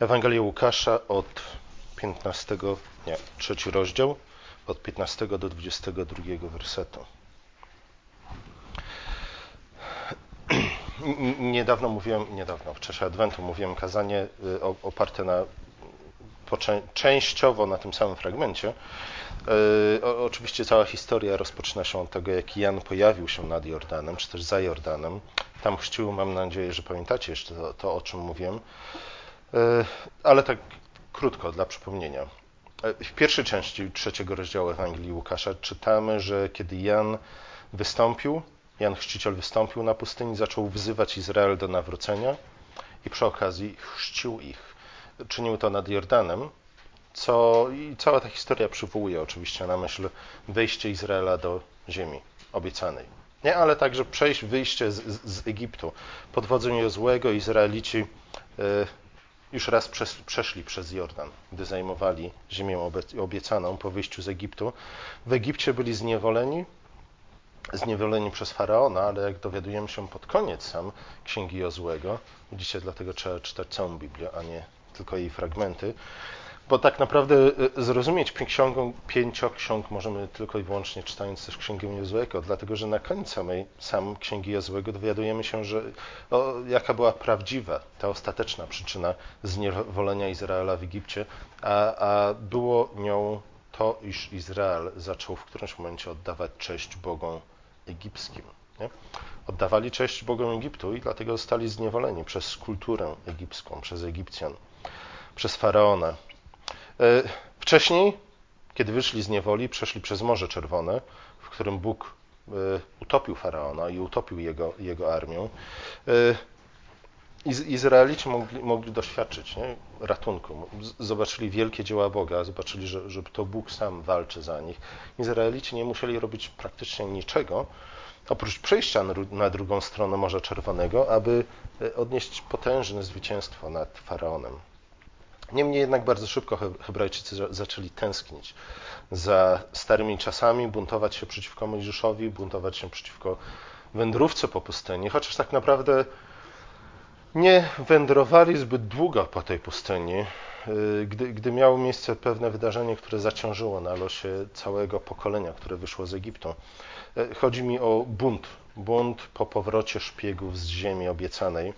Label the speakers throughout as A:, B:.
A: Ewangelia Łukasza od 15, nie, trzeci rozdział, od 15 do 22 wersetu. Niedawno mówiłem, niedawno, w czasie Adwentu mówiłem kazanie y, oparte na, częściowo na tym samym fragmencie. Y, oczywiście cała historia rozpoczyna się od tego, jak Jan pojawił się nad Jordanem, czy też za Jordanem. Tam chrzcił, mam nadzieję, że pamiętacie jeszcze to, to o czym mówiłem. E, ale tak krótko, dla przypomnienia. E, w pierwszej części trzeciego rozdziału Ewangelii Łukasza czytamy, że kiedy Jan wystąpił, Jan Chrzciciel wystąpił na pustyni, zaczął wzywać Izrael do nawrócenia i przy okazji chrzcił ich. Czynił to nad Jordanem, co i cała ta historia przywołuje oczywiście na myśl wejście Izraela do ziemi obiecanej. Nie, ale także przejść, wyjście z, z, Egiptu. Pod wodzą Jozłego Izraelici y, już raz przes, przeszli przez Jordan, gdy zajmowali ziemię obiecaną po wyjściu z Egiptu. W Egipcie byli zniewoleni, zniewoleni przez faraona, ale jak dowiadujemy się pod koniec sam księgi Jozłego, widzicie, dlatego trzeba czytać całą Biblię, a nie tylko jej fragmenty, bo tak naprawdę y, zrozumieć ksiągą, pięcioksiąg możemy tylko i wyłącznie czytając też Księgę Jozłego, dlatego że na koniec samej sam Księgi Jozłego dowiadujemy się, że o, jaka była prawdziwa, ta ostateczna przyczyna zniewolenia Izraela w Egipcie, a, a było nią to, iż Izrael zaczął w którymś momencie oddawać cześć Bogom egipskim. Nie? Oddawali cześć Bogom Egiptu i dlatego zostali zniewoleni przez kulturę egipską, przez Egipcjan, przez faraona. E, wcześniej, kiedy wyszli z niewoli, przeszli przez Morze Czerwone, w którym Bóg e, utopił faraona i utopił jego, jego armię. E, Izraelici mogli, mogli doświadczyć nie? ratunku. Zobaczyli wielkie dzieła Boga, zobaczyli, że, że to Bóg sam walczy za nich. Izraelici nie musieli robić praktycznie niczego, oprócz przejścia na drugą stronę Morza Czerwonego, aby odnieść potężne zwycięstwo nad faraonem. Niemniej jednak bardzo szybko Hebrajczycy zaczęli tęsknić za starymi czasami, buntować się przeciwko Mojżeszowi, buntować się przeciwko wędrówce po pustyni, chociaż tak naprawdę nie wędrowali zbyt długo po tej pustyni, y, gdy, gdy miało miejsce pewne wydarzenie, które zaciążyło na losie całego pokolenia, które wyszło z Egiptu. Y, chodzi mi o bunt, bunt po powrocie szpiegów z ziemi obiecanej,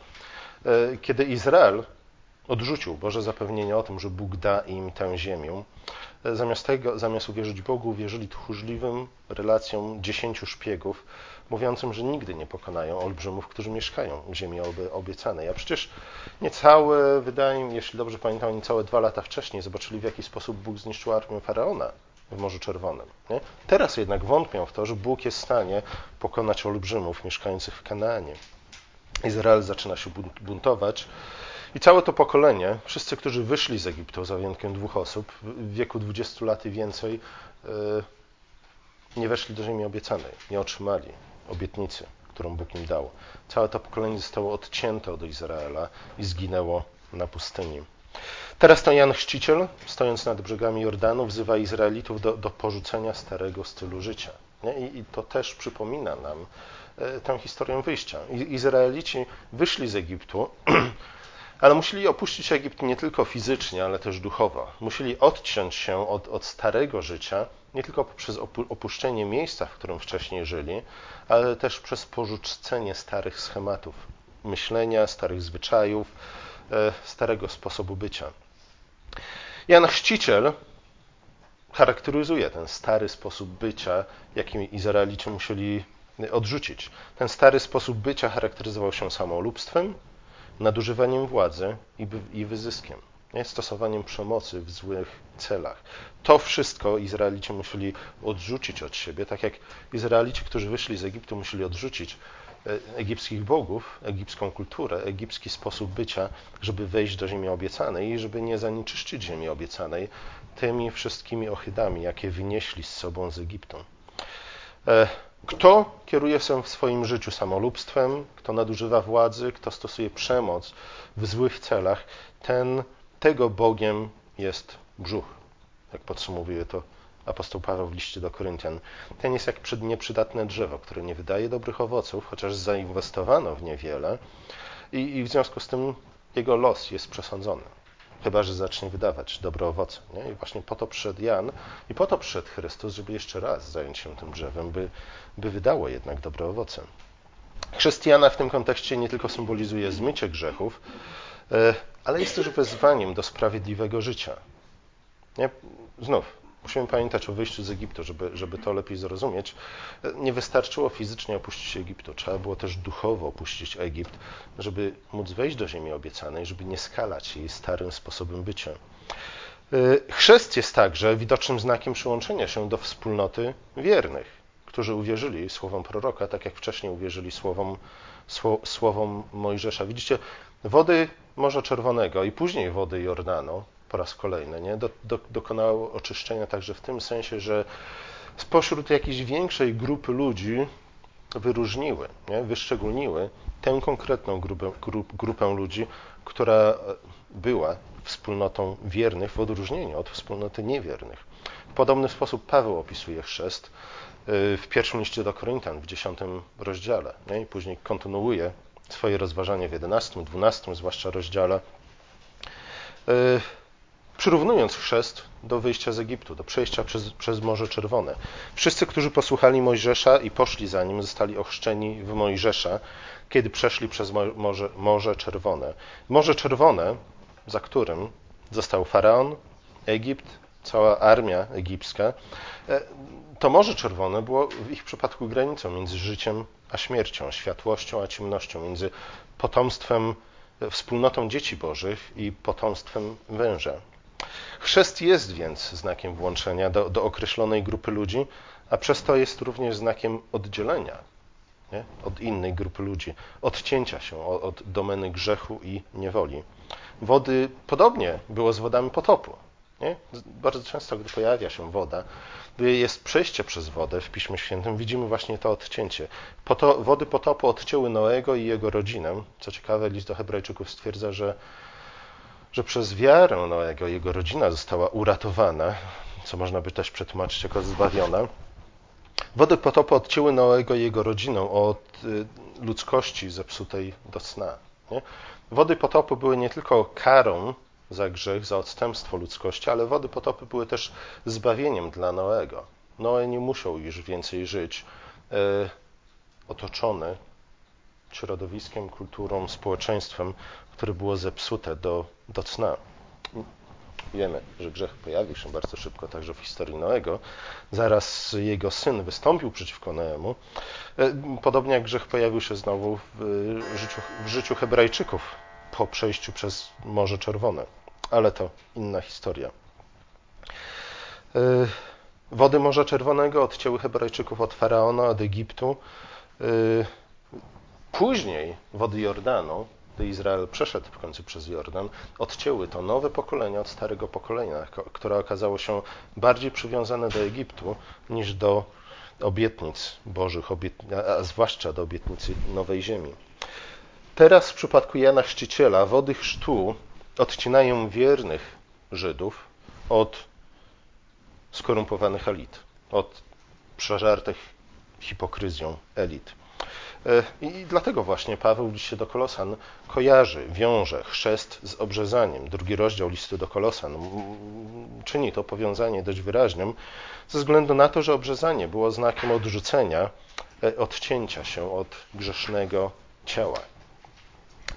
A: y, kiedy Izrael odrzucił Boże zapewnienie o tym, że Bóg da im tę ziemię. Zamiast tego, zamiast uwierzyć Bogu, uwierzyli tchórzliwym relacjom dziesięciu szpiegów, mówiącym, że nigdy nie pokonają olbrzymów, którzy mieszkają w ziemi obiecanej. A przecież niecałe, wydaje mi jeśli dobrze pamiętam, niecałe dwa lata wcześniej zobaczyli, w jaki sposób Bóg zniszczył armię Faraona w Morzu Czerwonym. Nie? Teraz jednak wątpią w to, że Bóg jest w stanie pokonać olbrzymów mieszkających w Kanaanie. Izrael zaczyna się buntować i całe to pokolenie, wszyscy, którzy wyszli z Egiptu, za wyjątkiem dwóch osób, w wieku 20 lat i więcej, e, nie weszli do ziemi obiecanej, nie otrzymali obietnicy, którą Bóg im dał. Całe to pokolenie zostało odcięte od Izraela i zginęło na pustyni. Teraz to Jan Chrzciciel, stojąc nad brzegami Jordanu, wzywa Izraelitów do, do porzucenia starego stylu życia. I, I, to też przypomina nam e, tę historię wyjścia. Izraelici wyszli z Egiptu Ale musieli opuścić Egipt nie tylko fizycznie, ale też duchowo. Musieli odciąć się od, od starego życia, nie tylko poprzez opuszczenie miejsca, w którym wcześniej żyli, ale też przez porzucenie starych schematów myślenia, starych zwyczajów, e, starego sposobu bycia. Jan Chrzciciel charakteryzuje ten stary sposób bycia, jakim Izraelici musieli odrzucić. Ten stary sposób bycia charakteryzował się samolubstwem, nadużywaniem władzy i wyzyskiem, nie? stosowaniem przemocy w złych celach. To wszystko Izraelici musieli odrzucić od siebie, tak jak Izraelici, którzy wyszli z Egiptu, musieli odrzucić e, egipskich bogów, egipską kulturę, egipski sposób bycia, żeby wejść do ziemi obiecanej i żeby nie zanieczyszczyć ziemi obiecanej tymi wszystkimi ohydami, jakie wynieśli z sobą z Egiptu. E, kto kieruje się w swoim życiu samolubstwem, kto nadużywa władzy, kto stosuje przemoc w złych celach, ten, tego Bogiem jest brzuch. Jak podsumowuje to apostoł Paweł w liście do Koryntian. Ten jest jak nieprzydatne drzewo, które nie wydaje dobrych owoców, chociaż zainwestowano w niewiele i, i w związku z tym jego los jest przesądzony. Chyba że zacznie wydawać dobre owoce. Nie? I właśnie po to przyszedł Jan i po to przyszedł Chrystus, żeby jeszcze raz zająć się tym drzewem, by, by wydało jednak dobre owoce. Chrześcijana w tym kontekście nie tylko symbolizuje zmycie grzechów, e, ale jest też wezwaniem do sprawiedliwego życia. Nie? Znów, musimy pamiętać o wyjściu z Egiptu, żeby, żeby to lepiej zrozumieć. Nie wystarczyło fizycznie opuścić Egiptu, trzeba było też duchowo opuścić Egipt, żeby móc wejść do ziemi obiecanej, żeby nie skalać jej starym sposobem bycia. E, chrzest jest także widocznym znakiem przyłączenia się do wspólnoty wiernych, którzy uwierzyli słowom proroka, tak jak wcześniej uwierzyli słowom, słowom Mojżesza. Widzicie, wody Morza Czerwonego i później wody Jordanu po raz kolejny nie, do, do, dokonało oczyszczenia także w tym sensie, że spośród jakiejś większej grupy ludzi wyróżniły, nie, wyszczególniły tę konkretną grupę, grup, grupę ludzi, która była wspólnotą wiernych w odróżnieniu od wspólnoty niewiernych. W podobny sposób Paweł opisuje chrzest y, w pierwszym liście do Koryntian w dziesiątym rozdziale nie? i później kontynuuje swoje rozważanie w 11, 12, zwłaszcza rozdziale, e, przyrównując chrzest do wyjścia z Egiptu, do przejścia przez, przez Morze Czerwone. Wszyscy, którzy posłuchali Mojżesza i poszli za nim, zostali ochrzczeni w Mojżesza, kiedy przeszli przez Morze, Morze Czerwone. Morze Czerwone, za którym został faraon, Egipt, cała armia egipska, e, to Morze Czerwone było w ich przypadku granicą między życiem a śmiercią, światłością a ciemnością, między potomstwem, e, wspólnotą dzieci bożych i potomstwem węża. Chrzest jest więc znakiem włączenia do, do określonej grupy ludzi, a przez to jest również znakiem oddzielenia nie? od innej grupy ludzi, odcięcia się od, od domeny grzechu i niewoli. Wody podobnie było z wodami potopu. Nie? Bardzo często, gdy pojawia się woda, gdy jest przejście przez wodę w Piśmie Świętym, widzimy właśnie to odcięcie. Wody potopu odcięły Noego i jego rodzinę. Co ciekawe, list do Hebrajczyków stwierdza, że, że przez wiarę Noego jego rodzina została uratowana, co można by też przetłumaczyć jako zbawiona. Wody potopu odcięły Noego i jego rodzinę od y, ludzkości zepsutej do cna. Nie? Wody potopu były nie tylko karą za grzech, za odstępstwo ludzkości, ale wody potopy były też zbawieniem dla Noego. Noe nie musiał już więcej żyć e, otoczony środowiskiem, kulturą, społeczeństwem, które było zepsute do, do cna. Wiemy, że grzech pojawił się bardzo szybko także w historii Noego. Zaraz jego syn wystąpił przeciwko Noemu. E, podobnie jak grzech pojawił się znowu w życiu, w życiu Hebrajczyków po przejściu przez Morze Czerwone ale to inna historia. E, wody Morza Czerwonego odcięły Hebrajczyków od Faraona, od Egiptu. E, później wody Jordanu, gdy Izrael przeszedł w końcu przez Jordan, odcięły to nowe pokolenie od starego pokolenia, które okazało się bardziej przywiązane do Egiptu niż do obietnic Bożych, a zwłaszcza do obietnicy nowej ziemi. Teraz w przypadku Jana Chrzciciela wody chrztu odcinają wiernych Żydów od skorumpowanych elit, od przeżartych hipokryzją elit. E, I dlatego właśnie Paweł liście do Kolosan kojarzy, wiąże chrzest z obrzezaniem. Drugi rozdział listy do Kolosan czyni to powiązanie dość wyraźnym, ze względu na to, że obrzezanie było znakiem odrzucenia, e, odcięcia się od grzesznego ciała.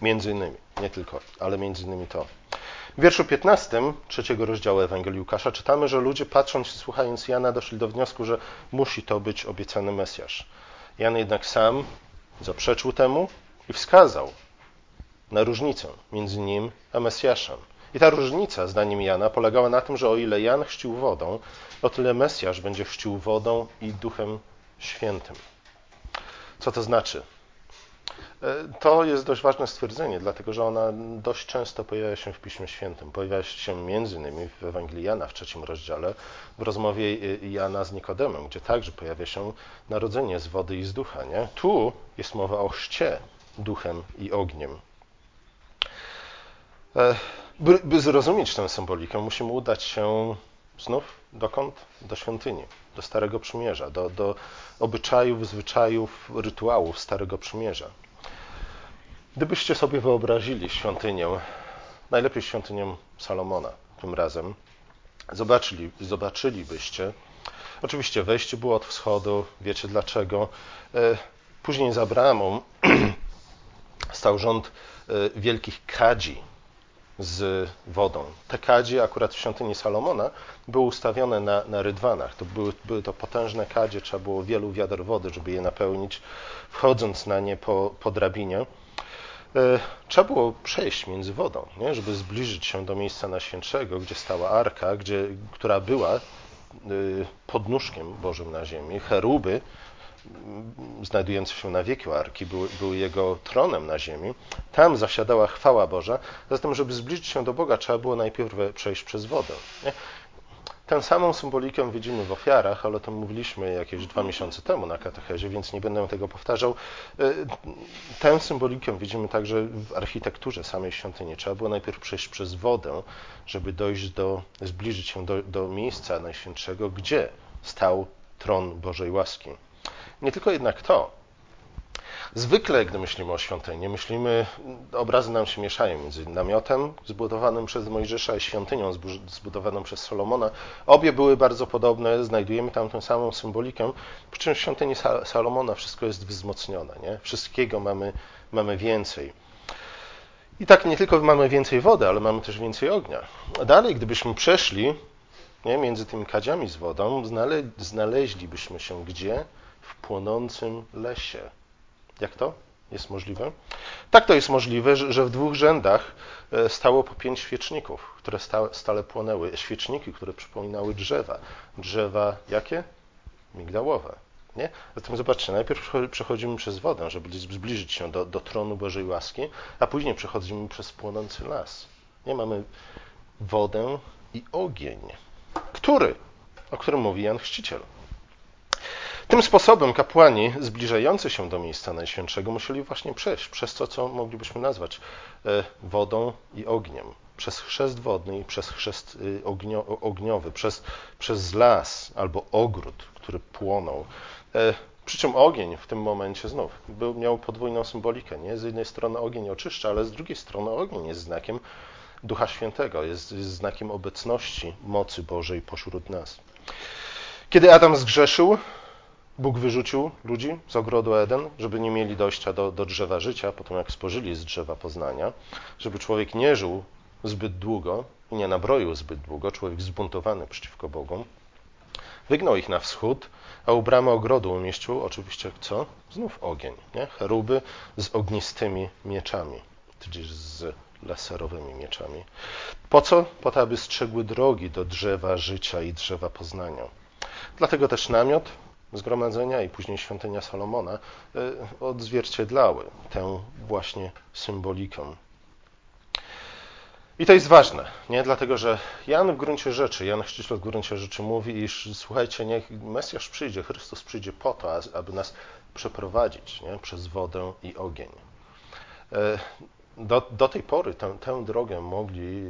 A: Między innymi, nie tylko, ale między innymi to. W wierszu 15 trzeciego rozdziału Ewangelii Łukasza czytamy, że ludzie patrząc słuchając Jana doszli do wniosku, że musi to być obiecany Mesjasz. Jan jednak sam zaprzeczył temu i wskazał na różnicę między nim a Mesjaszem. I ta różnica, zdaniem Jana, polegała na tym, że o ile Jan chrzcił wodą, o tyle Mesjasz będzie chrzcił wodą i Duchem Świętym. Co to znaczy? E, to jest dość ważne stwierdzenie, dlatego że ona dość często pojawia się w Piśmie Świętym. Pojawia się między innymi w Ewangelii Jana w trzecim rozdziale, w rozmowie Jana z Nikodemem, gdzie także pojawia się narodzenie z wody i z ducha. Nie? Tu jest mowa o chrzcie duchem i ogniem. E, by, by zrozumieć tę symbolikę, musimy udać się znów dokąd? Do świątyni, do Starego Przymierza, do, do obyczajów, zwyczajów, rytuałów Starego Przymierza. Gdybyście sobie wyobrazili świątynię najlepiej świątynią Salomona tym razem. Zobaczyli, zobaczylibyście, oczywiście wejście było od wschodu, wiecie dlaczego. E, później za bramą stał rząd e, wielkich kadzi z wodą. Te kadzie akurat w świątyni Salomona były ustawione na, na rydwanach. To były, były to potężne kadzie, trzeba było wielu wiader wody, żeby je napełnić, wchodząc na nie po, po drabinie. E, trzeba było przejść między wodą, nie? żeby zbliżyć się do miejsca Najświętszego, gdzie stała arka, gdzie, która była e, podnóżkiem Bożym na ziemi. Cheruby znajdujący się na wieku arki, był, był, jego tronem na ziemi. Tam zasiadała chwała Boża. Zatem, żeby zbliżyć się do Boga, trzeba było najpierw przejść przez wodę. Nie? Tę samą symbolikę widzimy w ofiarach, ale o tym mówiliśmy jakieś dwa miesiące temu na katechezie, więc nie będę tego powtarzał. E, tę symbolikę widzimy także w architekturze samej świątyni. Trzeba było najpierw przejść przez wodę, żeby dojść do, zbliżyć się do, do miejsca Najświętszego, gdzie stał tron Bożej łaski. Nie tylko jednak to. Zwykle, gdy myślimy o świątyni, myślimy, obrazy nam się mieszają między namiotem zbudowanym przez Mojżesza i świątynią zbudowaną przez Solomona. Obie były bardzo podobne, znajdujemy tam tę samą symbolikę, przy czym w świątyni Salomona wszystko jest wzmocnione, nie? wszystkiego mamy, mamy więcej. I tak nie tylko mamy więcej wody, ale mamy też więcej ognia. Dalej, gdybyśmy przeszli nie, między tymi kadziami z wodą, znale, znaleźlibyśmy się gdzie? Płonącym lesie. Jak to jest możliwe? Tak to jest możliwe, że w dwóch rzędach e, stało po pięć świeczników, które stale płonęły. Świeczniki, które przypominały drzewa. Drzewa jakie? Migdałowe. Nie? Zatem zobaczcie, najpierw przechodzimy przez wodę, żeby zbliżyć się do, do tronu Bożej łaski, a później przechodzimy przez płonący las. Nie mamy wodę i ogień. Który? O którym mówi Jan Chrzciciel. Tym sposobem kapłani zbliżający się do miejsca Najświętszego musieli właśnie przejść przez to, co moglibyśmy nazwać e, wodą i ogniem. Przez chrzest wodny i przez chrzest y, ogniowy, przez, przez las albo ogród, który płonął. E, przy czym ogień w tym momencie znów był, miał podwójną symbolikę. Nie? Z jednej strony ogień oczyszcza, ale z drugiej strony ogień jest znakiem Ducha Świętego, jest, jest znakiem obecności mocy Bożej pośród nas. Kiedy Adam zgrzeszył, Bóg wyrzucił ludzi z ogrodu Eden, żeby nie mieli dojścia do, do drzewa życia, po tym jak spożyli z drzewa poznania, żeby człowiek nie żył zbyt długo i nie nabroił zbyt długo, człowiek zbuntowany przeciwko Bogu. Wygnał ich na wschód, a u bramy ogrodu umieścił oczywiście co? Znów ogień, nie? Cheruby z ognistymi mieczami, tudzież z laserowymi mieczami. Po co? Po to, aby strzegły drogi do drzewa życia i drzewa poznania. Dlatego też namiot zgromadzenia i później świątynia Salomona e, odzwierciedlały tę właśnie symbolikę. I to jest ważne, nie? dlatego że Jan w gruncie rzeczy, Jan Chrzciciel w gruncie rzeczy mówi, iż słuchajcie, niech Mesjasz przyjdzie, Chrystus przyjdzie po to, aby nas przeprowadzić nie? przez wodę i ogień. Do, do tej pory tę, tę drogę mogli,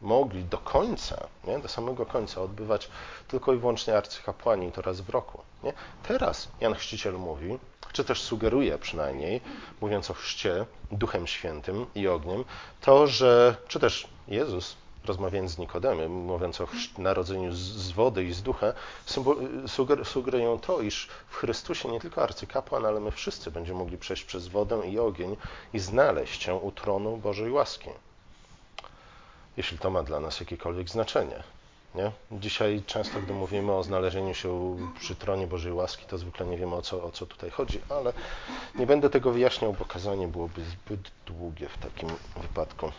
A: mogli do końca, nie? do samego końca odbywać tylko i wyłącznie arcykapłani to raz w roku. Nie? Teraz Jan Chrzciciel mówi, czy też sugeruje przynajmniej, mówiąc o chrzcie Duchem Świętym i ogniem, to, że, czy też Jezus rozmawiając z Nikodemem, mówiąc o narodzeniu z wody i z ducha, sugerują to, iż w Chrystusie nie tylko arcykapłan, ale my wszyscy będziemy mogli przejść przez wodę i ogień i znaleźć się u tronu Bożej łaski. Jeśli to ma dla nas jakiekolwiek znaczenie. Nie? Dzisiaj często, gdy mówimy o znalezieniu się przy tronie Bożej łaski, to zwykle nie wiemy o co, o co tutaj chodzi, ale nie będę tego wyjaśniał, bo kazanie byłoby zbyt długie w takim wypadku.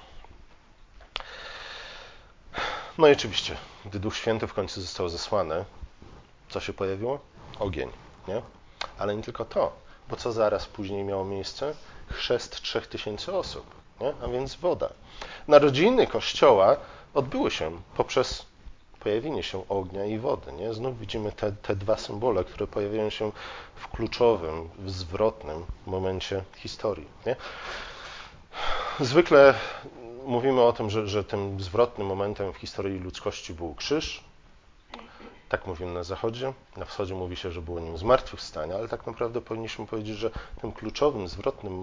A: No i oczywiście, gdy Duch Święty w końcu został zesłany, co się pojawiło? Ogień, nie? Ale nie tylko to, bo co zaraz później miało miejsce? Chrzest trzech tysięcy osób, nie? a więc woda. Narodziny Kościoła odbyły się poprzez pojawienie się ognia i wody. Nie? Znów widzimy te, te dwa symbole, które pojawiają się w kluczowym, w zwrotnym momencie historii. Nie? Zwykle mówimy o tym, że, że tym zwrotnym momentem w historii ludzkości był krzyż, Tak mówimy na zachodzie, na wschodzie mówi się, że było nim zmartwychwstanie, ale tak naprawdę powinniśmy powiedzieć, że tym kluczowym, zwrotnym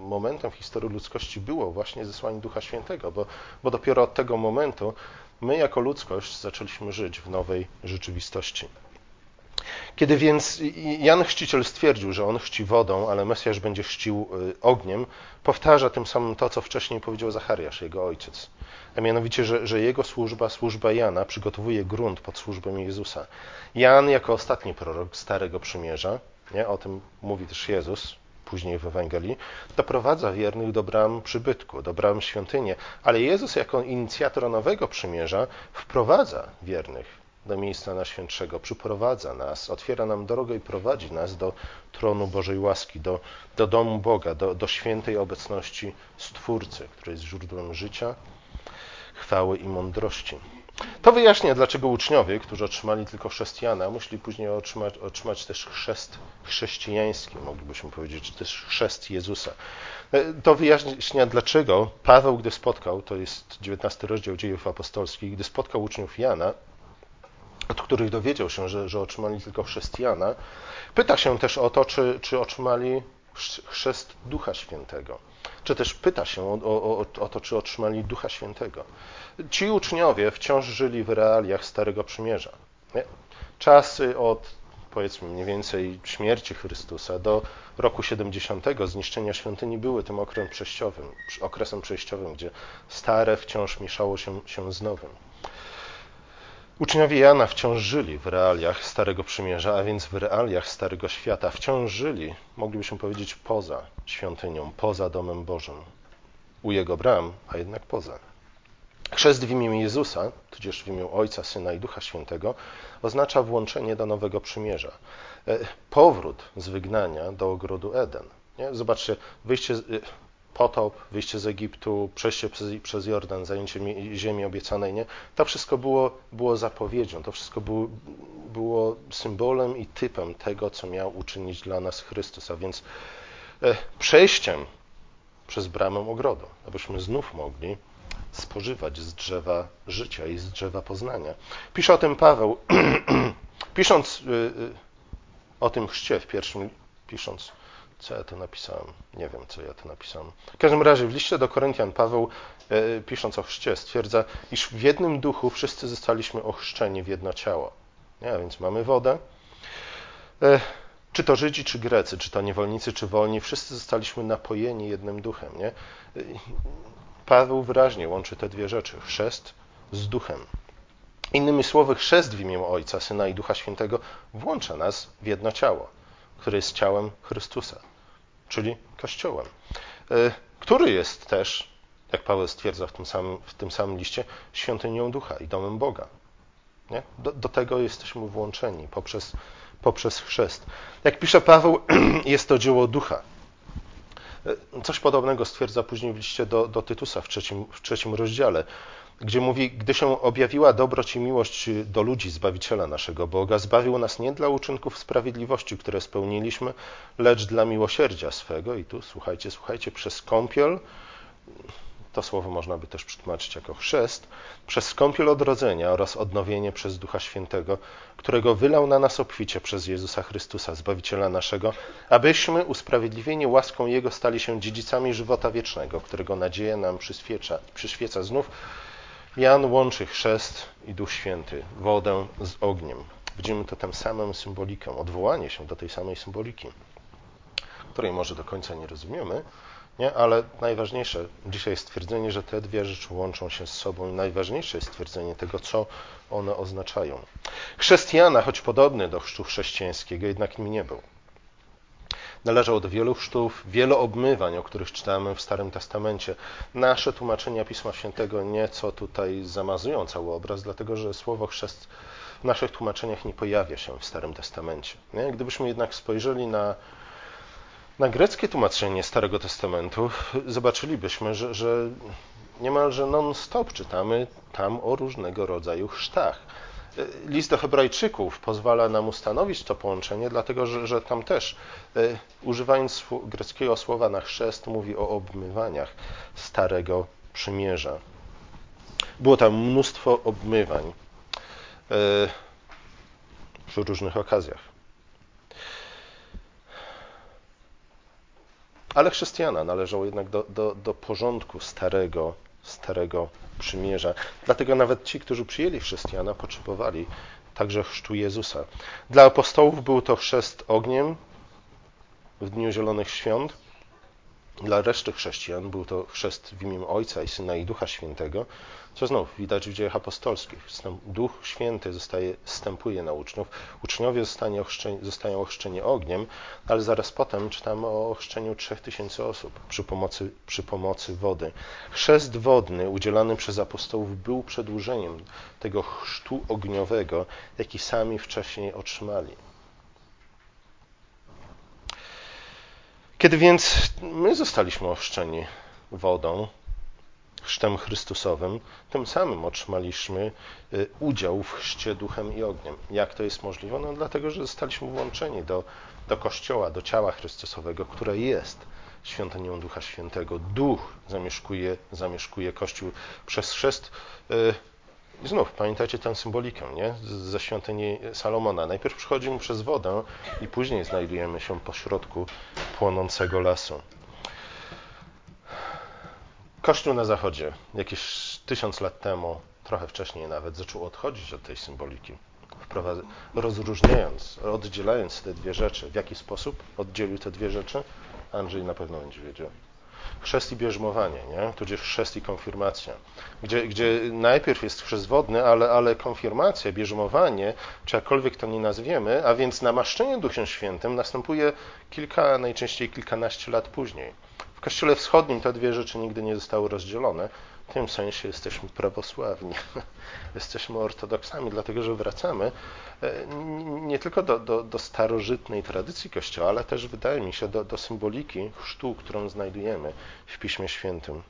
A: momentem w historii ludzkości było właśnie zesłanie Ducha Świętego, bo, bo dopiero od tego momentu my jako ludzkość zaczęliśmy żyć w nowej rzeczywistości. Kiedy więc Jan Chrzciciel stwierdził, że on chci wodą, ale Mesjasz będzie chrzcił y, ogniem, powtarza tym samym to, co wcześniej powiedział Zachariasz, jego ojciec. A mianowicie, że, że jego służba, służba Jana, przygotowuje grunt pod służbę Jezusa. Jan, jako ostatni prorok Starego Przymierza, nie, o tym mówi też Jezus później w Ewangelii, doprowadza wiernych do bram przybytku, do bram świątyni, ale Jezus, jako inicjator nowego przymierza, wprowadza wiernych do miejsca Najświętszego, przyprowadza nas, otwiera nam drogę i prowadzi nas do tronu Bożej łaski, do, do domu Boga, do, do świętej obecności Stwórcy, który jest źródłem życia, chwały i mądrości. To wyjaśnia, dlaczego uczniowie, którzy otrzymali tylko chrześcijana, musieli później otrzymać, otrzymać też chrzest chrześcijański, moglibyśmy powiedzieć, czy też chrzest Jezusa. To wyjaśnia, dlaczego Paweł, gdy spotkał, to jest 19 rozdział dziejów apostolskich, gdy spotkał uczniów Jana, od których dowiedział się, że, że otrzymali tylko chrześcijana, pyta się też o to, czy, czy otrzymali chrzest Ducha Świętego. Czy też pyta się o, o, o, to, czy otrzymali Ducha Świętego. Ci uczniowie wciąż żyli w realiach Starego Przymierza. Nie? Czasy od powiedzmy mniej więcej śmierci Chrystusa do roku 70 zniszczenia świątyni były tym okresem przejściowym, okresem przejściowym, gdzie stare wciąż mieszało się, się z nowym. Uczniowie Jana wciąż żyli w realiach Starego Przymierza, a więc w realiach Starego Świata. Wciąż żyli, moglibyśmy powiedzieć, poza świątynią, poza domem Bożym. U jego bram, a jednak poza. Chrzest w imię Jezusa, tudzież w imię Ojca, Syna i Ducha Świętego, oznacza włączenie do nowego przymierza. E, powrót z wygnania do ogrodu Eden. Nie? Zobaczcie, wyjście, potop, wyjście z Egiptu, przejście przez, przez Jordan, zajęcie ziemi obiecanej, nie? To wszystko było, było zapowiedzią, to wszystko było, było symbolem i typem tego, co miał uczynić dla nas Chrystus, a więc e, przejściem przez bramę ogrodu, abyśmy znów mogli spożywać z drzewa życia i z drzewa poznania. Pisze o tym Paweł, pisząc y, y, o tym chrzcie w pierwszym, pisząc co ja tu napisałem? Nie wiem, co ja tu napisałem. W każdym razie w liście do Koryntian Paweł, e, pisząc o chrzcie, stwierdza, iż w jednym duchu wszyscy zostaliśmy ochrzczeni w jedno ciało. Nie? A więc mamy wodę. E, czy to Żydzi, czy Grecy, czy to niewolnicy, czy wolni, wszyscy zostaliśmy napojeni jednym duchem. Nie? E, Paweł wyraźnie łączy te dwie rzeczy: chrzest z duchem. Innymi słowy, chrzest w imię Ojca, Syna i Ducha Świętego włącza nas w jedno ciało, które jest ciałem Chrystusa czyli Kościołem, e, który jest też, jak Paweł stwierdza w tym samym, w tym samym liście, świątynią ducha i domem Boga. Nie? Do, do tego jesteśmy włączeni poprzez, poprzez chrzest. Jak pisze Paweł, jest to dzieło ducha. E, coś podobnego stwierdza później w liście do, do Tytusa w trzecim, w trzecim rozdziale gdzie mówi, gdy się objawiła dobroć i miłość do ludzi, Zbawiciela naszego Boga, zbawił nas nie dla uczynków sprawiedliwości, które spełniliśmy, lecz dla miłosierdzia swego. I tu, słuchajcie, słuchajcie, przez kąpiel, to słowo można by też przetłumaczyć jako chrzest, przez kąpiel odrodzenia oraz odnowienie przez Ducha Świętego, którego wylał na nas obficie przez Jezusa Chrystusa, Zbawiciela naszego, abyśmy usprawiedliwieni łaską Jego stali się dziedzicami żywota wiecznego, którego nadzieja nam przyświeca, przyświeca znów Jan łączy chrzest i Duch Święty, wodę z ogniem. Widzimy to tę samą symbolikę, odwołanie się do tej samej symboliki, której może do końca nie rozumiemy, nie? ale najważniejsze dzisiaj jest stwierdzenie, że te dwie rzeczy łączą się z sobą i najważniejsze jest stwierdzenie tego, co one oznaczają. Chrześcijana, choć podobny do chrztu chrześcijańskiego, jednak nim nie był należał do wielu chrztów, wielu obmywań, o których czytamy w Starym Testamencie. Nasze tłumaczenia Pisma Świętego nieco tutaj zamazują cały obraz, dlatego że słowo chrzest w naszych tłumaczeniach nie pojawia się w Starym Testamencie. Nie? Gdybyśmy jednak spojrzeli na, na greckie tłumaczenie Starego Testamentu, zobaczylibyśmy, że, że niemalże non-stop czytamy tam o różnego rodzaju chrztach. List do Hebrajczyków pozwala nam ustanowić to połączenie, dlatego że, że tam też, e, używając greckiego słowa na chrzest, mówi o obmywaniach Starego Przymierza. Było tam mnóstwo obmywań. E, w różnych okazjach. Ale chrześcijana należało jednak do, do, do porządku starego, starego przymierza. Dlatego nawet ci, którzy przyjęli chrześcijana, potrzebowali także chrztu Jezusa. Dla apostołów był to chrzest ogniem w Dniu Zielonych Świąt. Dla reszty chrześcijan był to chrzest w imię Ojca i Syna i Ducha Świętego, co znów widać w dziejach apostolskich. Duch Święty zostaje, wstępuje na uczniów. Uczniowie zostają ochrzczeni ogniem, ale zaraz potem czytamy o ochrzczeniu trzech tysięcy osób przy pomocy, przy pomocy wody. Chrzest wodny udzielany przez apostołów był przedłużeniem tego chrztu ogniowego, jaki sami wcześniej otrzymali. Kiedy więc my zostaliśmy ochrzczeni wodą, chrztem Chrystusowym, tym samym otrzymaliśmy y, udział w chrzcie duchem i ogniem. Jak to jest możliwe? No dlatego, że zostaliśmy włączeni do, do Kościoła, do ciała Chrystusowego, które jest świątynią Ducha Świętego. Duch zamieszkuje, zamieszkuje Kościół przez chrzest. I znów pamiętajcie tę symbolikę nie? ze świątyni Salomona. Najpierw przychodzimy przez wodę i później znajdujemy się pośrodku płonącego lasu. Kościół na Zachodzie jakieś tysiąc lat temu, trochę wcześniej nawet, zaczął odchodzić od tej symboliki, rozróżniając, oddzielając te dwie rzeczy. W jaki sposób oddzielił te dwie rzeczy? Andrzej na pewno będzie wiedział. Chrzest i bierzmowanie, nie? tudzież chrzest i konfirmacja, gdzie, gdzie najpierw jest chrzest wodny, ale, ale konfirmacja, bierzmowanie, czy jakkolwiek to nie nazwiemy, a więc namaszczenie Duchem Świętym następuje kilka, najczęściej kilkanaście lat później. W Kościele Wschodnim te dwie rzeczy nigdy nie zostały rozdzielone. W tym sensie jesteśmy prawosławni, jesteśmy ortodoksami, dlatego że wracamy e, nie tylko do, do, do starożytnej tradycji Kościoła, ale też wydaje mi się do, do symboliki chrztu, którą znajdujemy w Piśmie Świętym.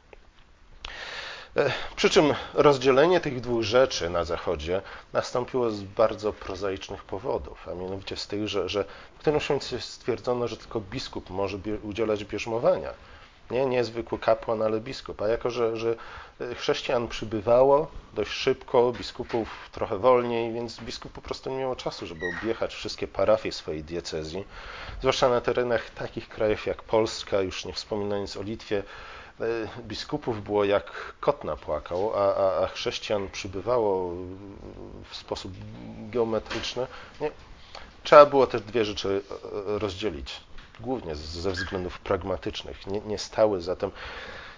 A: E, przy czym rozdzielenie tych dwóch rzeczy na Zachodzie nastąpiło z bardzo prozaicznych powodów, a mianowicie z tych, że, że w którymś momencie stwierdzono, że tylko biskup może udzielać bierzmowania nie, nie zwykły kapłan, ale biskup. A jako, że, że chrześcijan przybywało dość szybko, biskupów trochę wolniej, więc biskup po prostu nie miał czasu, żeby objechać wszystkie parafie swojej diecezji, zwłaszcza na terenach takich krajów jak Polska, już nie wspominając o Litwie, e, biskupów było jak kot napłakał, a, a, a chrześcijan przybywało w sposób geometryczny. Nie. Trzeba było też dwie rzeczy e, rozdzielić głównie ze względów pragmatycznych, nie, nie stały zatem.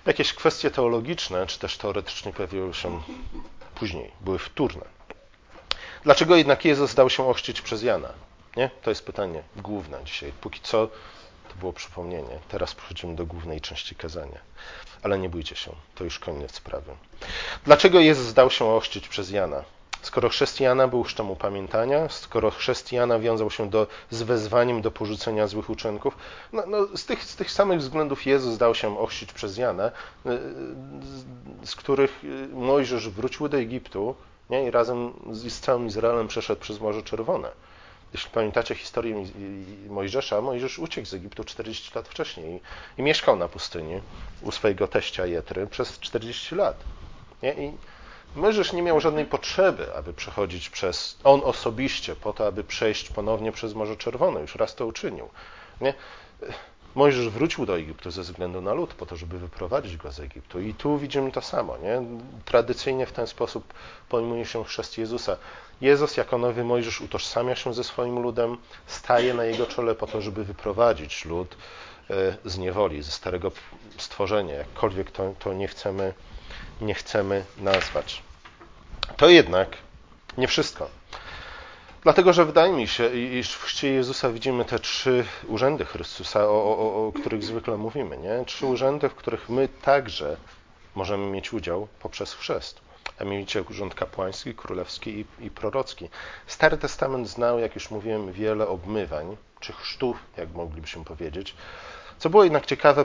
A: Jakieś kwestie teologiczne, czy też teoretycznie pojawiły się później, były wtórne. Dlaczego jednak Jezus dał się ochrzcić przez Jana? Nie? To jest pytanie główne dzisiaj. Póki co to było przypomnienie. Teraz przechodzimy do głównej części kazania. Ale nie bójcie się, to już koniec sprawy. Dlaczego Jezus dał się ochrzcić przez Jana? Skoro chrześcijana był chrztem upamiętania, skoro chrześcijana wiązał się do, z wezwaniem do porzucenia złych uczynków, no, no, z, tych, z tych samych względów Jezus dał się ochrzcić przez Jana, y, z których Mojżesz wrócił do Egiptu nie, i razem z, z całym Izraelem przeszedł przez Morze Czerwone. Jeśli pamiętacie historię Mojżesza, Mojżesz uciekł z Egiptu 40 lat wcześniej i, i mieszkał na pustyni u swojego teścia Jetry przez 40 lat. Nie? I Mojżesz nie miał żadnej potrzeby, aby przechodzić przez, on osobiście, po to, aby przejść ponownie przez Morze Czerwone. Już raz to uczynił. Nie? Mojżesz wrócił do Egiptu ze względu na lud, po to, żeby wyprowadzić go z Egiptu. I tu widzimy to samo. Nie? Tradycyjnie w ten sposób pojmuje się chrzest Jezusa. Jezus jako nowy Mojżesz utożsamia się ze swoim ludem, staje na jego czole po to, żeby wyprowadzić lud e, z niewoli, ze starego stworzenia, jakkolwiek to, to nie chcemy nie chcemy nazwać. To jednak nie wszystko. Dlatego, że wydaje mi się, iż w chrzcie Jezusa widzimy te trzy urzędy Chrystusa, o, o, o których zwykle mówimy. Nie? Trzy urzędy, w których my także możemy mieć udział poprzez chrzest. A mianowicie urząd kapłański, królewski i, i prorocki. Stary Testament znał, jak już mówiłem, wiele obmywań, czy chrztów, jak moglibyśmy powiedzieć. Co było jednak ciekawe,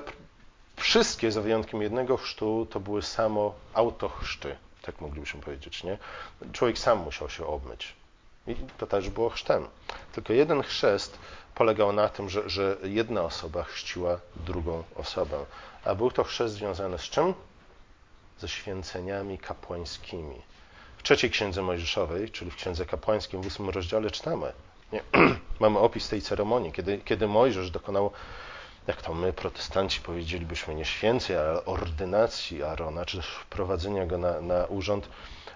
A: Wszystkie, za wyjątkiem jednego chrztu, to były samo autochrzty, tak moglibyśmy powiedzieć, nie? Człowiek sam musiał się obmyć. I to też było chrztem. Tylko jeden chrzest polegał na tym, że, że jedna osoba chrzciła drugą osobę. A był to chrzest związany z czym? Ze święceniami kapłańskimi. W trzeciej księdze Mojżeszowej, czyli w księdze kapłańskiej w ósmym rozdziale czytamy. Mamy opis tej ceremonii, kiedy, kiedy Mojżesz dokonał, jak to my, protestanci, powiedzielibyśmy nie święcej, ale ordynacji Arona, czy też wprowadzenia go na, na urząd.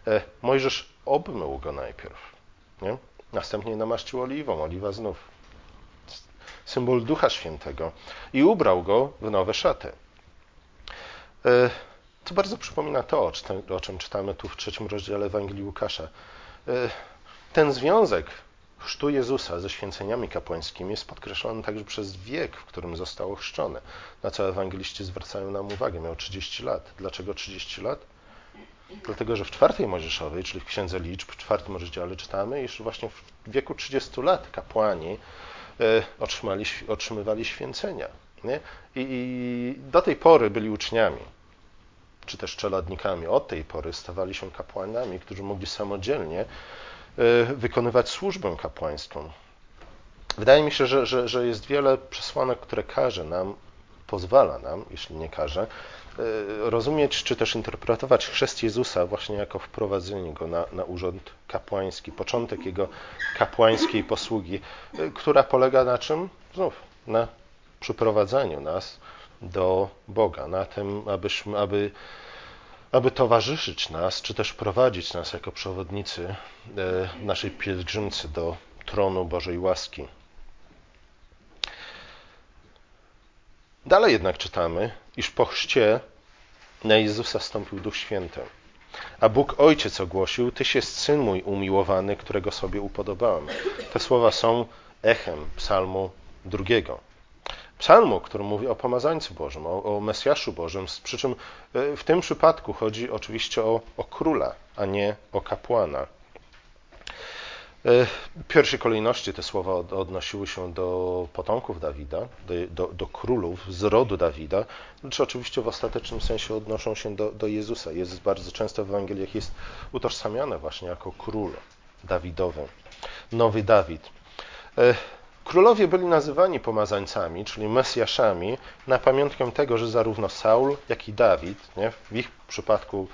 A: E, Mojżesz obmył go najpierw. Nie? Następnie namaścił oliwą, oliwa znów. Symbol Ducha Świętego. I ubrał go w nowe szaty. E, to bardzo przypomina to, o czym czytamy tu w trzecim rozdziale Ewangelii Łukasza. E, ten związek chrztu Jezusa ze święceniami kapłańskimi jest podkreślony także przez wiek, w którym został ochrzczony, na co ewangeliści zwracają nam uwagę. Miał 30 lat. Dlaczego 30 lat? Dlatego, że w czwartej Mojżeszowej, czyli w Księdze Liczb, w czwartym rozdziale czytamy, iż właśnie w wieku 30 lat kapłani e, otrzymali, otrzymywali święcenia. Nie? I, I do tej pory byli uczniami, czy też czeladnikami. Od tej pory stawali się kapłanami, którzy mogli samodzielnie wykonywać służbę kapłańską. Wydaje mi się, że, że, że jest wiele przesłanek, które każe nam, pozwala nam, jeśli nie każe, E, rozumieć, czy też interpretować chrzest Jezusa właśnie jako wprowadzenie go na, na urząd kapłański, początek jego kapłańskiej posługi, e, która polega na czym? Znów na przyprowadzeniu nas do Boga, na tym, abyśmy, aby, aby towarzyszyć nas, czy też prowadzić nas jako przewodnicy e, naszej pielgrzymcy do tronu Bożej łaski. Dalej jednak czytamy, iż po chrzcie na Jezusa stąpił Duch Święty. A Bóg Ojciec ogłosił, Tyś jest Syn mój umiłowany, którego sobie upodobałem. Te słowa są echem psalmu drugiego. Psalmu, który mówi o pomazańcu Bożym, o, o Mesjaszu Bożym, przy czym e, w tym przypadku chodzi oczywiście o, o króla, a nie o kapłana. E, w pierwszej kolejności te słowa odnosiły się do potomków Dawida, do, do, do, królów z rodu Dawida, lecz oczywiście w ostatecznym sensie odnoszą się do, do Jezusa. Jezus bardzo często w Ewangeliach jest utożsamiany właśnie jako król Dawidowy, nowy Dawid. Królowie byli nazywani pomazańcami, czyli Mesjaszami, na pamiątkę tego, że zarówno Saul, jak i Dawid, nie, w ich przypadku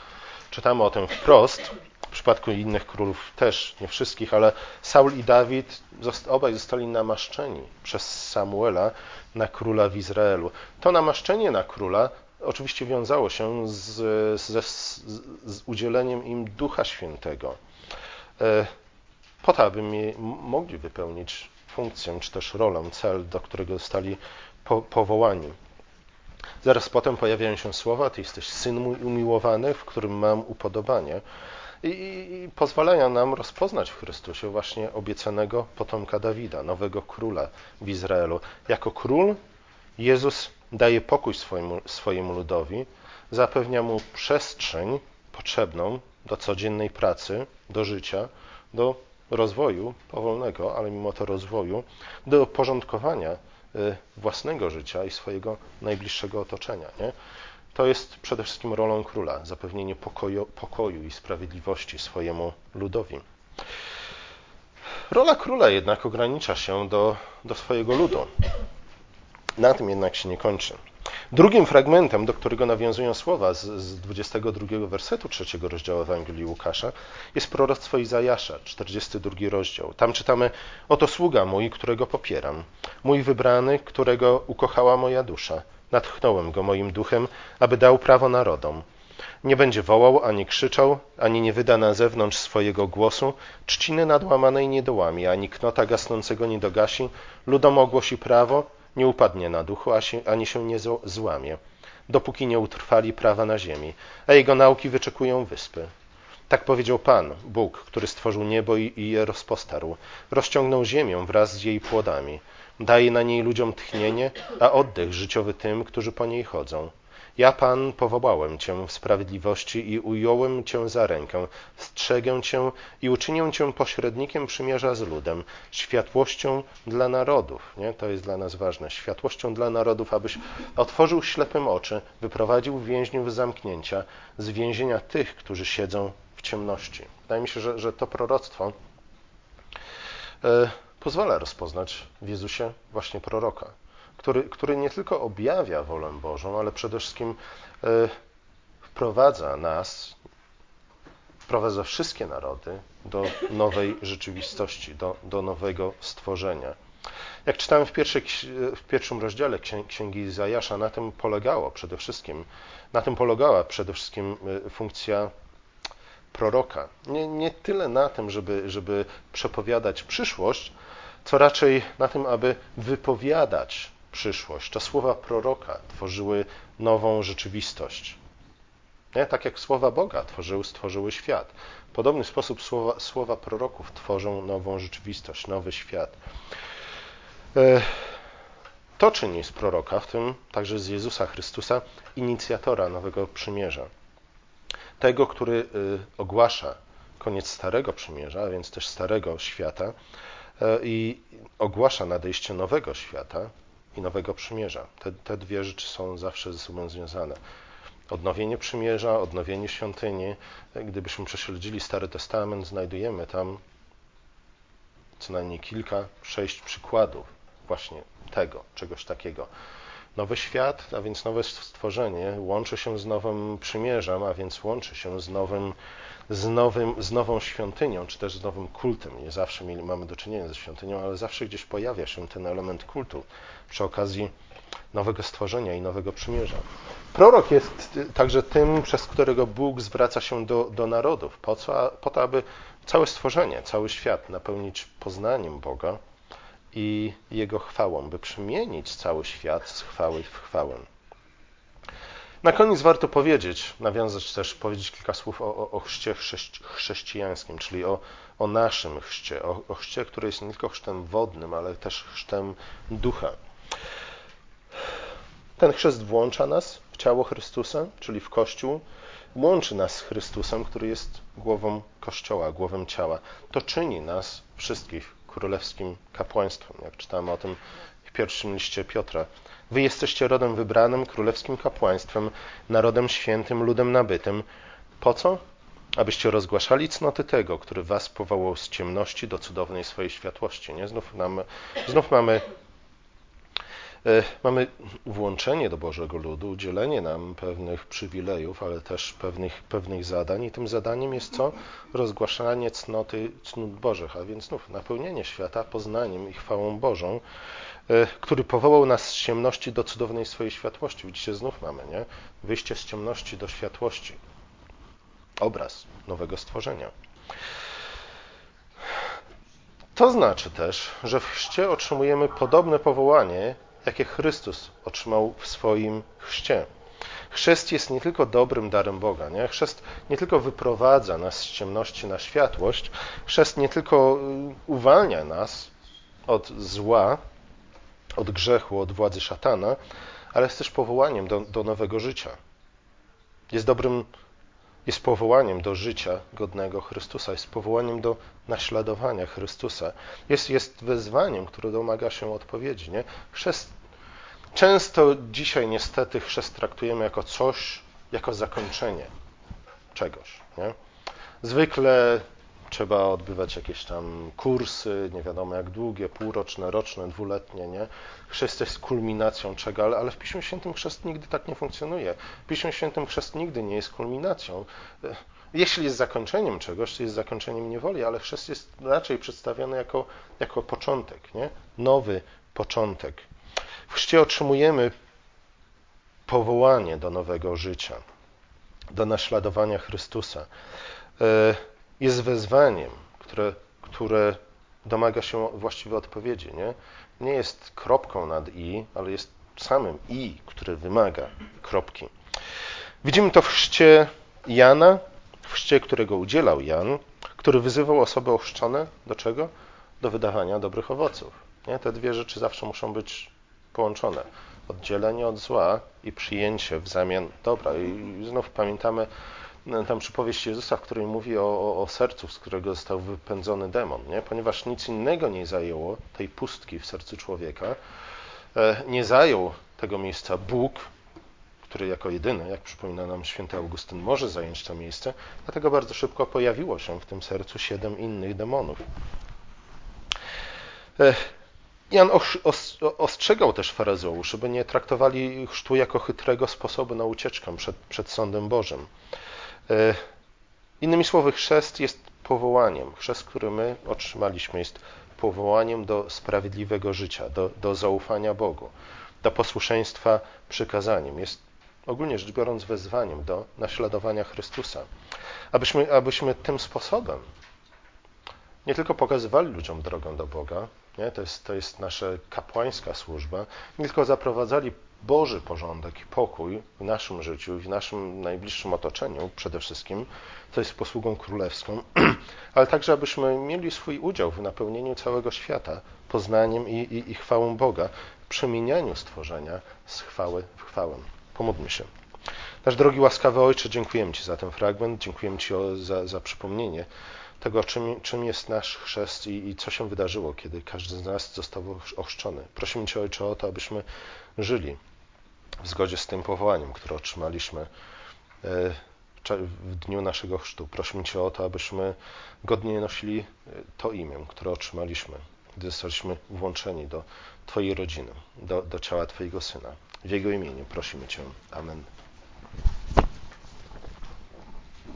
A: czytamy o tym wprost, w przypadku innych królów też, nie wszystkich, ale Saul i Dawid obaj zostali namaszczeni przez Samuela na króla w Izraelu. To namaszczenie na króla oczywiście wiązało się z, z, z udzieleniem im Ducha Świętego, e, po to, aby mogli wypełnić funkcję, czy też rolę, cel, do którego zostali po, powołani. Zaraz potem pojawiają się słowa: Ty jesteś syn mój umiłowany, w którym mam upodobanie i, i pozwalają nam rozpoznać w Chrystusie właśnie obiecanego potomka Dawida, nowego króla w Izraelu. Jako król Jezus daje pokój swojemu, swojemu ludowi, zapewnia mu przestrzeń potrzebną do codziennej pracy, do życia, do rozwoju powolnego, ale mimo to rozwoju, do porządkowania y, własnego życia i swojego najbliższego otoczenia. Nie? To jest przede wszystkim rolą króla zapewnienie pokoju, pokoju i sprawiedliwości swojemu ludowi. Rola króla jednak ogranicza się do, do swojego ludu. Na tym jednak się nie kończy. Drugim fragmentem, do którego nawiązują słowa z, z 22 wersetu trzeciego rozdziału Ewangelii Łukasza, jest proroctwo Izajasza, 42 rozdział. Tam czytamy: Oto sługa mój, którego popieram, mój wybrany, którego ukochała moja dusza. Natchnąłem go moim duchem, aby dał prawo narodom. Nie będzie wołał, ani krzyczał, ani nie wyda na zewnątrz swojego głosu, trzciny nadłamanej nie dołami, ani knota gasnącego nie dogasi, ludom ogłosi prawo, nie upadnie na duchu, ani się nie złamie, dopóki nie utrwali prawa na ziemi, a jego nauki wyczekują wyspy. Tak powiedział Pan, Bóg, który stworzył niebo i je rozpostarł, rozciągnął ziemię wraz z jej płodami, daje na niej ludziom tchnienie, a oddech życiowy tym, którzy po niej chodzą. Ja, Pan, powołałem Cię w sprawiedliwości i ująłem Cię za rękę, strzegę Cię i uczynię Cię pośrednikiem przymierza z ludem, światłością dla narodów. Nie? To jest dla nas ważne. Światłością dla narodów, abyś otworzył ślepym oczy, wyprowadził więźniów z zamknięcia, z więzienia tych, którzy siedzą w ciemności. Wydaje mi się, że, że to proroctwo e, pozwala rozpoznać w Jezusie właśnie proroka który, który nie tylko objawia wolę Bożą, ale przede wszystkim e, wprowadza nas sprowadza wszystkie narody do nowej rzeczywistości, do, do nowego stworzenia. Jak czytałem w, pierwszej, w pierwszym rozdziale Księgi Izajasza, na tym polegało przede wszystkim, na tym polegała przede wszystkim y, funkcja proroka. Nie, nie tyle na tym, żeby, żeby przepowiadać przyszłość, co raczej na tym, aby wypowiadać przyszłość. Te słowa proroka tworzyły nową rzeczywistość. Nie? Tak jak słowa Boga tworzyły, stworzyły świat. W podobny sposób słowa, słowa proroków tworzą nową rzeczywistość, nowy świat. E, to czyni z proroka, w tym także z Jezusa Chrystusa, inicjatora nowego przymierza. Tego, który y, ogłasza koniec Starego Przymierza, a więc też Starego Świata e, i ogłasza nadejście nowego świata i nowego przymierza. Te, te dwie rzeczy są zawsze ze sobą związane. Odnowienie przymierza, odnowienie świątyni. Gdybyśmy prześledzili Stary Testament, znajdujemy tam co najmniej kilka, sześć przykładów właśnie tego, czegoś takiego. Nowy świat, a więc nowe stworzenie, łączy się z nowym przymierzem, a więc łączy się z, nowym, z, nowym, z nową świątynią, czy też z nowym kultem. Nie zawsze mamy do czynienia ze świątynią, ale zawsze gdzieś pojawia się ten element kultu przy okazji nowego stworzenia i nowego przymierza. Prorok jest także tym, przez którego Bóg zwraca się do, do narodów, po, co, po to, aby całe stworzenie, cały świat napełnić poznaniem Boga i Jego chwałą, by przemienić cały świat z chwały w chwałę. Na koniec warto powiedzieć, nawiązać też, powiedzieć kilka słów o, o chrzcie chrześcijańskim, czyli o, o naszym chrzcie, o, o chrzcie, który jest nie tylko chrztem wodnym, ale też chrztem ducha. Ten chrzest włącza nas w ciało Chrystusa, czyli w Kościół, łączy nas z Chrystusem, który jest głową Kościoła, głową ciała. To czyni nas wszystkich królewskim kapłaństwem, jak czytamy o tym w pierwszym liście Piotra. Wy jesteście rodem wybranym, królewskim kapłaństwem, narodem świętym, ludem nabytym. Po co? Abyście rozgłaszali cnoty tego, który was powołał z ciemności do cudownej swojej światłości. Nie? Znów, nam, znów mamy mamy włączenie do Bożego Ludu, udzielenie nam pewnych przywilejów, ale też pewnych, pewnych zadań i tym zadaniem jest co? Rozgłaszanie cnoty, cnót Bożych, a więc znów napełnienie świata poznaniem i chwałą Bożą, e, który powołał nas z ciemności do cudownej swojej światłości. Widzicie, znów mamy, nie? Wyjście z ciemności do światłości. Obraz nowego stworzenia. To znaczy też, że w chrzcie otrzymujemy podobne powołanie, jakie Chrystus otrzymał w swoim chrzcie. Chrzest jest nie tylko dobrym darem Boga, nie? Chrzest nie tylko wyprowadza nas z ciemności na światłość, chrzest nie tylko y, uwalnia nas od zła, od grzechu, od władzy szatana, ale jest też powołaniem do, do nowego życia. Jest dobrym jest powołaniem do życia godnego Chrystusa, jest powołaniem do naśladowania Chrystusa. Jest, jest wezwaniem, które domaga się odpowiedzi. Nie? Chrzest, często dzisiaj niestety chrzest traktujemy jako coś, jako zakończenie czegoś. Nie? Zwykle trzeba odbywać jakieś tam kursy, nie wiadomo jak długie, półroczne, roczne, dwuletnie, nie? Chrzest jest kulminacją czego, ale, ale w Piśmie Świętym chrzest nigdy tak nie funkcjonuje. W Piśmie Świętym chrzest nigdy nie jest kulminacją. Jeśli jest zakończeniem czegoś, to jest zakończeniem niewoli, ale chrzest jest raczej przedstawiony jako, jako początek, nie? Nowy początek. W chrzcie otrzymujemy powołanie do nowego życia, do naśladowania Chrystusa. Jest wezwaniem, które, które domaga się właściwej odpowiedzi. Nie? nie jest kropką nad i, ale jest samym i, które wymaga kropki. Widzimy to w chrzcie Jana, w chrzcie, którego udzielał Jan, który wyzywał osoby ochrzczone do czego? Do wydawania dobrych owoców. Nie? Te dwie rzeczy zawsze muszą być połączone. Oddzielenie od zła i przyjęcie w zamian dobra. I znów pamiętamy tam przypowieść Jezusa, w której mówi o, o, o, sercu, z którego został wypędzony demon, nie? ponieważ nic innego nie zajęło tej pustki w sercu człowieka, e, nie zajął tego miejsca Bóg, który jako jedyny, jak przypomina nam święty Augustyn, może zająć to miejsce, dlatego bardzo szybko pojawiło się w tym sercu siedem innych demonów. E, Jan ostrzegał też faryzeuszy, by nie traktowali chrztu jako chytrego sposobu na ucieczkę przed, przed sądem Bożym. E, Innymi słowy, chrzest jest powołaniem. Chrzest, który my otrzymaliśmy, jest powołaniem do sprawiedliwego życia, do, do zaufania Bogu, do posłuszeństwa przykazaniem. Jest ogólnie rzecz biorąc wezwaniem do naśladowania Chrystusa. Abyśmy, abyśmy tym sposobem nie tylko pokazywali ludziom drogę do Boga, nie? To, jest, to jest nasza kapłańska służba, nie tylko zaprowadzali Boży porządek i pokój w naszym życiu i w naszym najbliższym otoczeniu przede wszystkim, to jest posługą królewską, ale także abyśmy mieli swój udział w napełnieniu całego świata poznaniem i, i, i chwałą Boga, przemienianiu stworzenia z chwały w chwałę. Pomódlmy się. Nasz drogi łaskawy Ojcze, dziękujemy Ci za ten fragment, dziękujemy Ci za, za przypomnienie tego, czym, czym jest nasz chrzest i, i, co się wydarzyło, kiedy każdy z nas został ochrzczony. Prosimy Cię, Ojcze, o to, abyśmy żyli w zgodzie z tym powołaniem, które otrzymaliśmy e, w dniu naszego chrztu. Prosimy Cię o to, abyśmy godnie nosili e, to imię, które otrzymaliśmy, gdy zostaliśmy włączeni do Twojej rodziny, do, do ciała Twojego Syna. W Jego imieniu prosimy Cię. Amen.